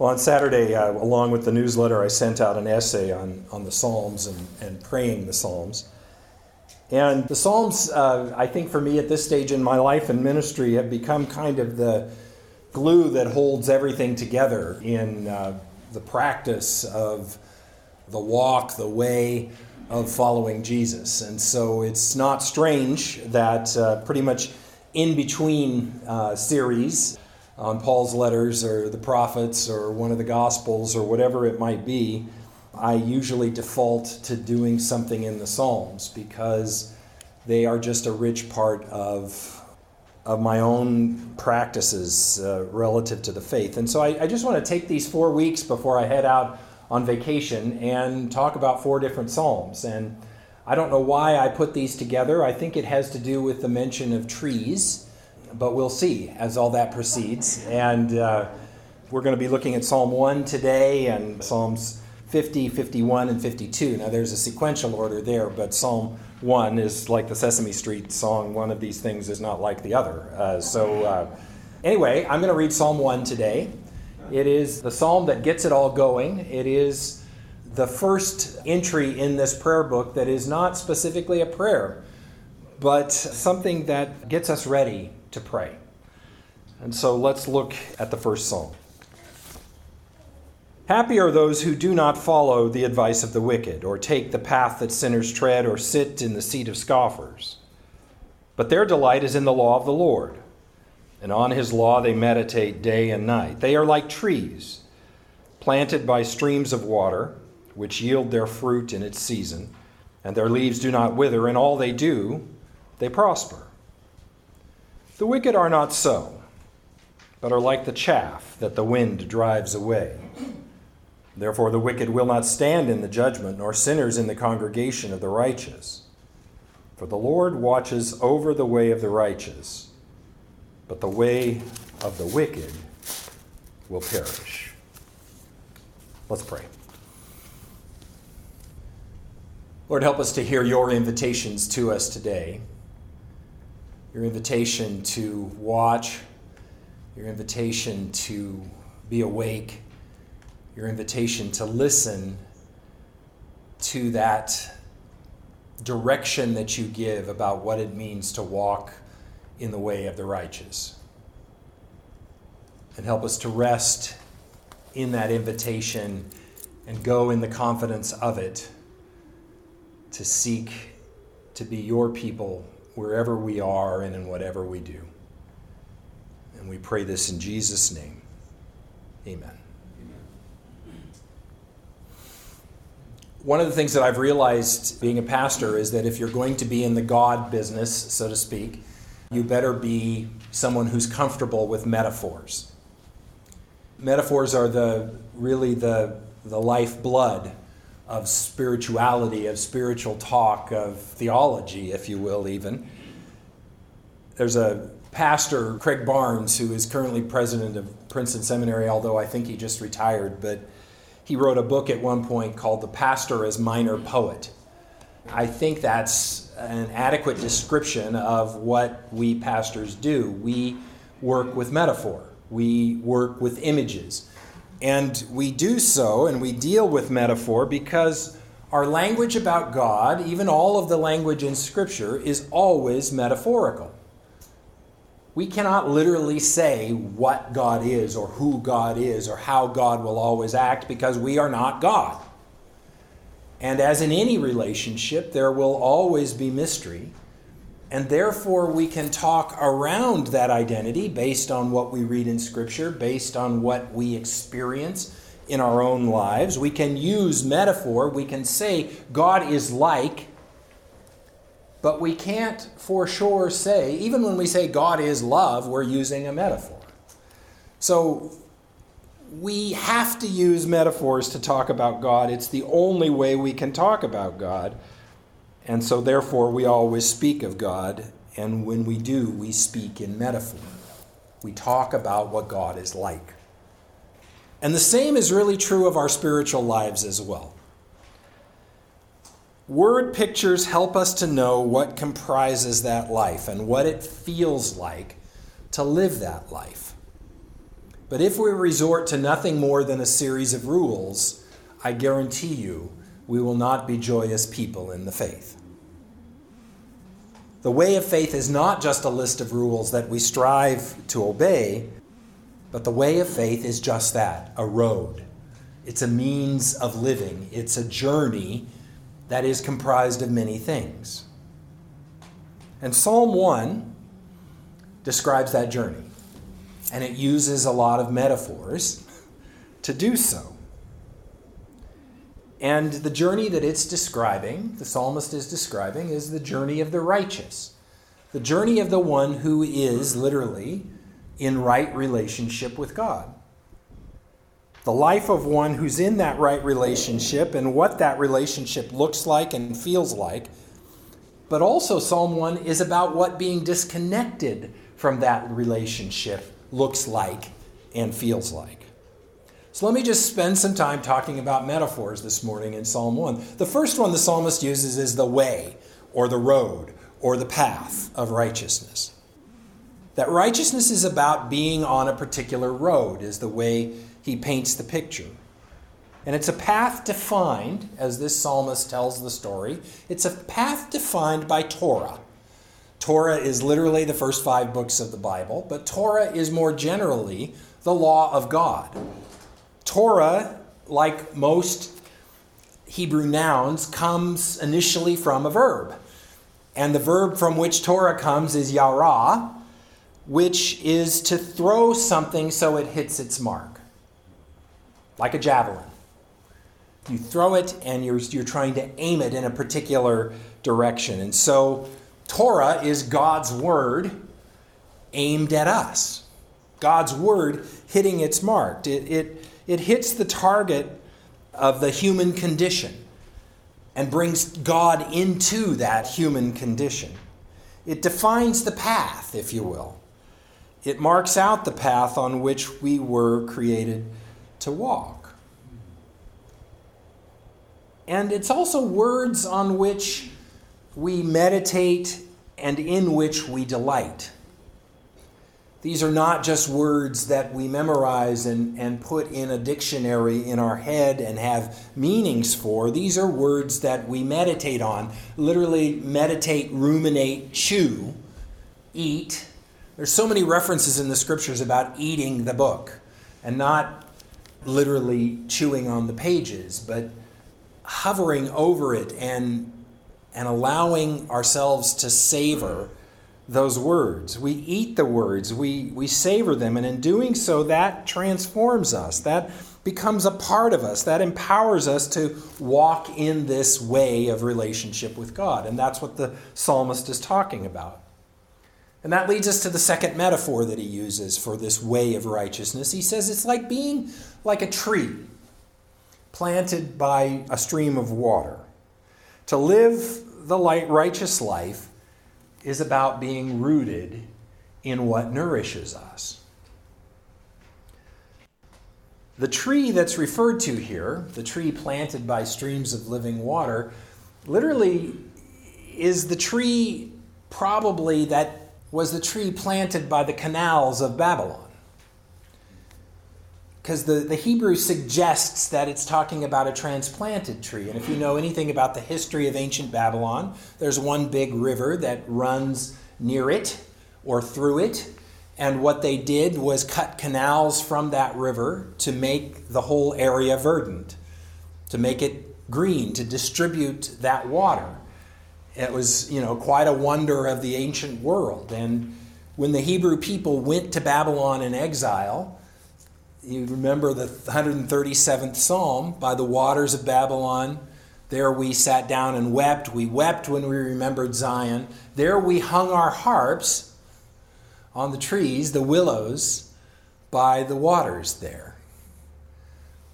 Well, on Saturday, uh, along with the newsletter, I sent out an essay on, on the Psalms and, and praying the Psalms. And the Psalms, uh, I think for me at this stage in my life and ministry, have become kind of the glue that holds everything together in uh, the practice of the walk, the way of following Jesus. And so it's not strange that uh, pretty much in between uh, series on Paul's letters or the prophets or one of the gospels or whatever it might be, I usually default to doing something in the Psalms because they are just a rich part of of my own practices uh, relative to the faith. And so I, I just want to take these four weeks before I head out on vacation and talk about four different Psalms. And I don't know why I put these together. I think it has to do with the mention of trees, but we'll see as all that proceeds. And uh, we're going to be looking at Psalm 1 today and Psalms 50, 51, and 52. Now, there's a sequential order there, but Psalm 1 is like the Sesame Street song, one of these things is not like the other. Uh, so, uh, anyway, I'm going to read Psalm 1 today. It is the psalm that gets it all going. It is the first entry in this prayer book that is not specifically a prayer, but something that gets us ready to pray. And so let's look at the first psalm. Happy are those who do not follow the advice of the wicked, or take the path that sinners tread, or sit in the seat of scoffers. But their delight is in the law of the Lord and on his law they meditate day and night. They are like trees planted by streams of water, which yield their fruit in its season, and their leaves do not wither, and all they do, they prosper. The wicked are not so, but are like the chaff that the wind drives away. Therefore, the wicked will not stand in the judgment, nor sinners in the congregation of the righteous. For the Lord watches over the way of the righteous but the way of the wicked will perish. Let's pray. Lord, help us to hear your invitations to us today. Your invitation to watch, your invitation to be awake, your invitation to listen to that direction that you give about what it means to walk in the way of the righteous. And help us to rest in that invitation and go in the confidence of it to seek to be your people wherever we are and in whatever we do. And we pray this in Jesus' name. Amen. One of the things that I've realized being a pastor is that if you're going to be in the God business, so to speak, you better be someone who's comfortable with metaphors. Metaphors are the really the, the lifeblood of spirituality, of spiritual talk, of theology, if you will, even. There's a pastor, Craig Barnes, who is currently president of Princeton Seminary, although I think he just retired, but he wrote a book at one point called The Pastor as Minor Poet. I think that's an adequate description of what we pastors do. We work with metaphor, we work with images. And we do so and we deal with metaphor because our language about God, even all of the language in Scripture, is always metaphorical. We cannot literally say what God is or who God is or how God will always act because we are not God. And as in any relationship, there will always be mystery. And therefore, we can talk around that identity based on what we read in Scripture, based on what we experience in our own lives. We can use metaphor. We can say God is like, but we can't for sure say, even when we say God is love, we're using a metaphor. So we have to use metaphors to talk about God. It's the only way we can talk about God. And so, therefore, we always speak of God. And when we do, we speak in metaphor. We talk about what God is like. And the same is really true of our spiritual lives as well. Word pictures help us to know what comprises that life and what it feels like to live that life. But if we resort to nothing more than a series of rules, I guarantee you we will not be joyous people in the faith. The way of faith is not just a list of rules that we strive to obey, but the way of faith is just that a road. It's a means of living, it's a journey that is comprised of many things. And Psalm 1 describes that journey, and it uses a lot of metaphors to do so. And the journey that it's describing, the psalmist is describing, is the journey of the righteous. The journey of the one who is literally in right relationship with God. The life of one who's in that right relationship and what that relationship looks like and feels like. But also, Psalm 1 is about what being disconnected from that relationship looks like and feels like. So let me just spend some time talking about metaphors this morning in Psalm 1. The first one the psalmist uses is the way, or the road, or the path of righteousness. That righteousness is about being on a particular road, is the way he paints the picture. And it's a path defined, as this psalmist tells the story, it's a path defined by Torah. Torah is literally the first five books of the Bible, but Torah is more generally the law of God. Torah, like most Hebrew nouns, comes initially from a verb. And the verb from which Torah comes is yara, which is to throw something so it hits its mark, like a javelin. You throw it and you're, you're trying to aim it in a particular direction. And so Torah is God's word aimed at us. God's word hitting its mark. It, it, it hits the target of the human condition and brings God into that human condition. It defines the path, if you will. It marks out the path on which we were created to walk. And it's also words on which we meditate and in which we delight. These are not just words that we memorize and, and put in a dictionary in our head and have meanings for. These are words that we meditate on. Literally, meditate, ruminate, chew, eat, there's so many references in the scriptures about eating the book and not literally chewing on the pages, but hovering over it and, and allowing ourselves to savor those words. We eat the words, we, we savor them, and in doing so, that transforms us. That becomes a part of us. That empowers us to walk in this way of relationship with God. And that's what the psalmist is talking about. And that leads us to the second metaphor that he uses for this way of righteousness. He says it's like being like a tree planted by a stream of water. To live the light, righteous life is about being rooted in what nourishes us. The tree that's referred to here, the tree planted by streams of living water, literally is the tree probably that was the tree planted by the canals of Babylon. Because the, the Hebrew suggests that it's talking about a transplanted tree. And if you know anything about the history of ancient Babylon, there's one big river that runs near it or through it. And what they did was cut canals from that river to make the whole area verdant, to make it green, to distribute that water. It was, you know, quite a wonder of the ancient world. And when the Hebrew people went to Babylon in exile, you remember the 137th Psalm, by the waters of Babylon, there we sat down and wept. We wept when we remembered Zion. There we hung our harps on the trees, the willows, by the waters there.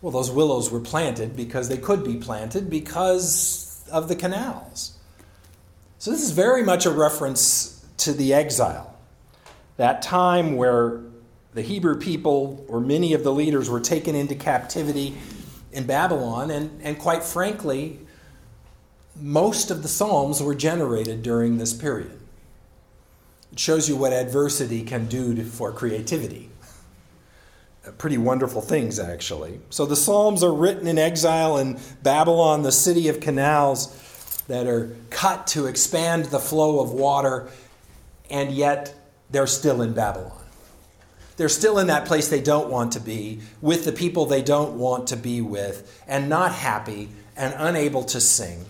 Well, those willows were planted because they could be planted because of the canals. So, this is very much a reference to the exile, that time where the Hebrew people, or many of the leaders, were taken into captivity in Babylon, and, and quite frankly, most of the Psalms were generated during this period. It shows you what adversity can do to, for creativity. Uh, pretty wonderful things, actually. So the Psalms are written in exile in Babylon, the city of canals that are cut to expand the flow of water, and yet they're still in Babylon. They're still in that place they don't want to be, with the people they don't want to be with, and not happy and unable to sing.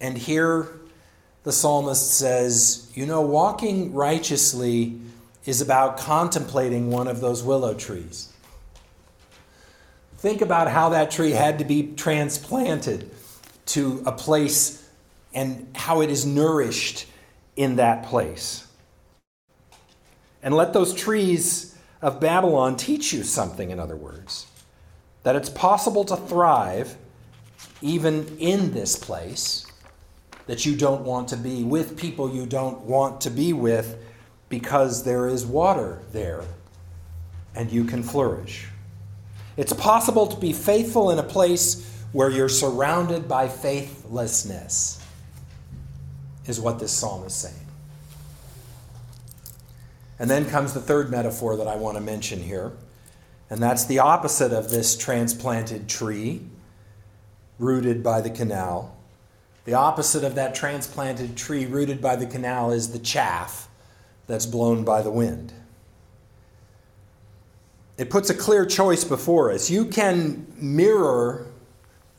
And here the psalmist says, You know, walking righteously is about contemplating one of those willow trees. Think about how that tree had to be transplanted to a place and how it is nourished in that place. And let those trees of Babylon teach you something, in other words, that it's possible to thrive even in this place that you don't want to be, with people you don't want to be with, because there is water there and you can flourish. It's possible to be faithful in a place where you're surrounded by faithlessness, is what this psalm is saying. And then comes the third metaphor that I want to mention here, and that's the opposite of this transplanted tree rooted by the canal. The opposite of that transplanted tree rooted by the canal is the chaff that's blown by the wind. It puts a clear choice before us. You can mirror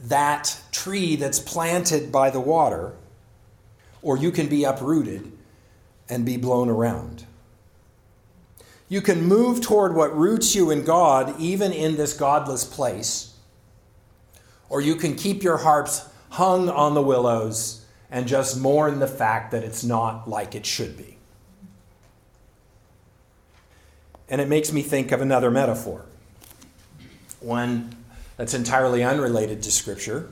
that tree that's planted by the water, or you can be uprooted and be blown around. You can move toward what roots you in God, even in this godless place, or you can keep your harps hung on the willows and just mourn the fact that it's not like it should be. And it makes me think of another metaphor, one that's entirely unrelated to Scripture,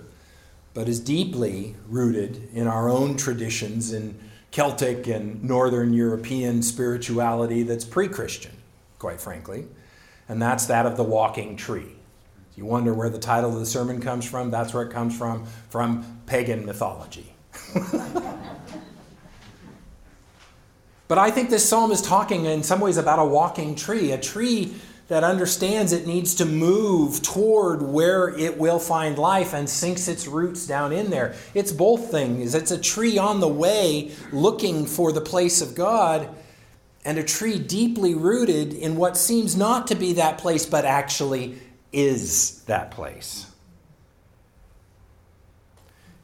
but is deeply rooted in our own traditions in Celtic and Northern European spirituality that's pre Christian, quite frankly, and that's that of the walking tree. You wonder where the title of the sermon comes from? That's where it comes from, from pagan mythology. but I think this psalm is talking in some ways about a walking tree, a tree that understands it needs to move toward where it will find life and sinks its roots down in there. It's both things. It's a tree on the way looking for the place of God, and a tree deeply rooted in what seems not to be that place, but actually is that place.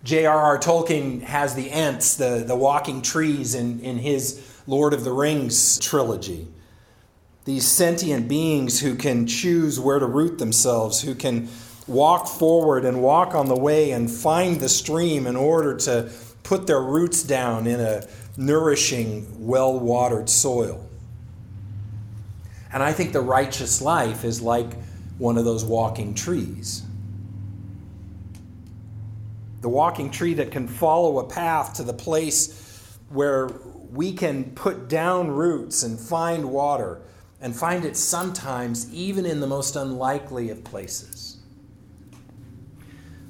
J.R.R. Tolkien has the Ents, the, the walking trees, in, in his Lord of the Rings trilogy. These sentient beings who can choose where to root themselves, who can walk forward and walk on the way and find the stream in order to put their roots down in a nourishing, well watered soil. And I think the righteous life is like one of those walking trees. The walking tree that can follow a path to the place where we can put down roots and find water, and find it sometimes even in the most unlikely of places.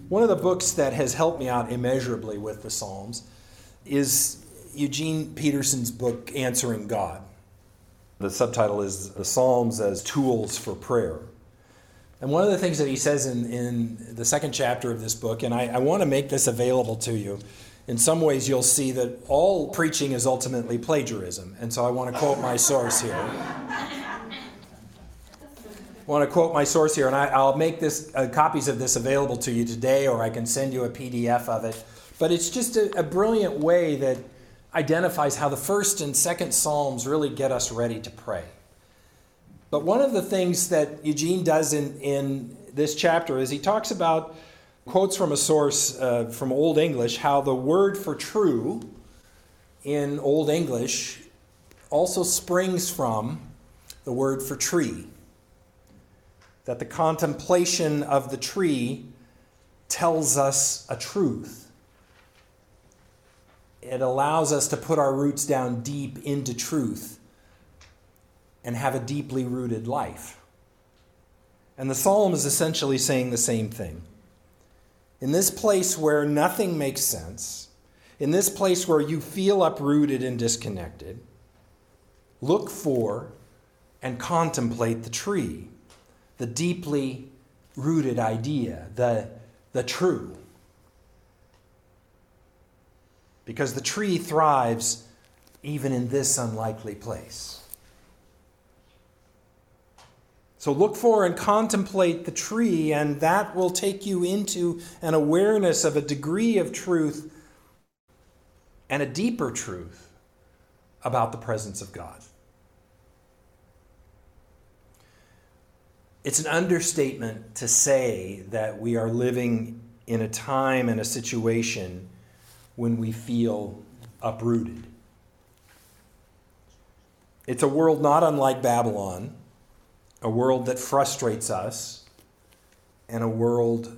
One of the books that has helped me out immeasurably with the Psalms is Eugene Peterson's book, Answering God. The subtitle is The Psalms as Tools for Prayer. And one of the things that he says in, in the second chapter of this book, and I, I want to make this available to you, in some ways you'll see that all preaching is ultimately plagiarism. And so I want to quote my source here. Want to quote my source here, and I, will make this uh, copies of this available to you today, or I can send you a PDF of it. But it's just a, a brilliant way that identifies how the first and second Psalms really get us ready to pray. But one of the things that Eugene does in, in this chapter is he talks about, quotes from a source uh, from Old English, how the word for true in Old English also springs from the word for tree. That the contemplation of the tree tells us a truth. It allows us to put our roots down deep into truth and have a deeply rooted life. And the psalm is essentially saying the same thing. In this place where nothing makes sense, in this place where you feel uprooted and disconnected, look for and contemplate the tree, the deeply rooted idea, the, the true. Because the tree thrives even in this unlikely place. So look for and contemplate the tree, and that will take you into an awareness of a degree of truth and a deeper truth about the presence of God. It's an understatement to say that we are living in a time and a situation when we feel uprooted. It's a world not unlike Babylon a world that frustrates us, and a world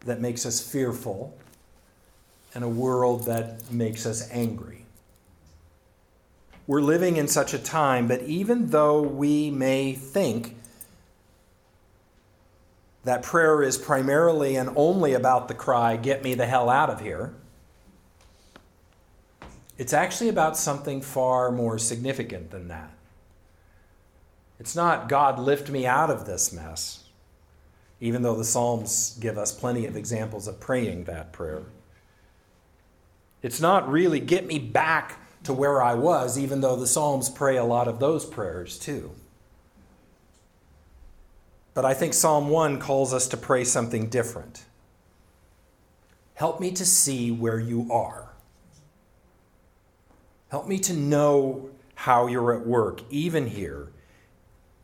that makes us fearful, and a world that makes us angry. We're living in such a time, but even though we may think that prayer is primarily and only about the cry, Get me the hell out of here, it's actually about something far more significant than that. It's not, God, lift me out of this mess, even though the Psalms give us plenty of examples of praying that prayer. It's not really, get me back to where I was, even though the Psalms pray a lot of those prayers too. But I think Psalm 1 calls us to pray something different. Help me to see where you are. Help me to know how you're at work, even here,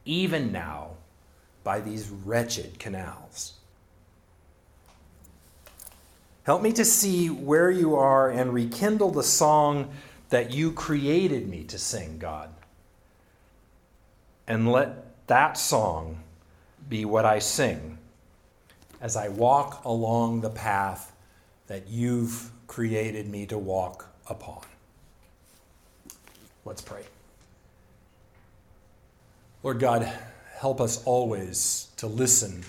even now, by these wretched canals. Help me to see where you are and rekindle the song that you created me to sing, God. And let that song be what I sing as I walk along the path that you've created me to walk upon. Let's pray. Lord God, help us always to listen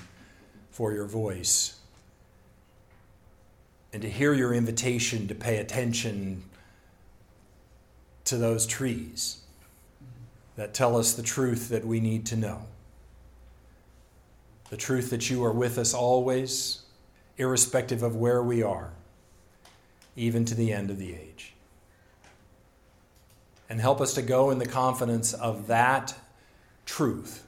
for your voice and to hear your invitation to pay attention to those trees that tell us the truth that we need to know. The truth that you are with us always, irrespective of where we are, even to the end of the age. And help us to go in the confidence of that truth,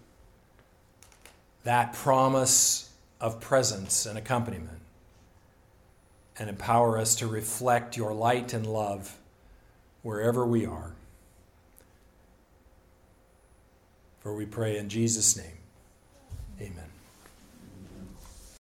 that promise of presence and accompaniment, and empower us to reflect your light and love wherever we are. For we pray in Jesus' name. Amen.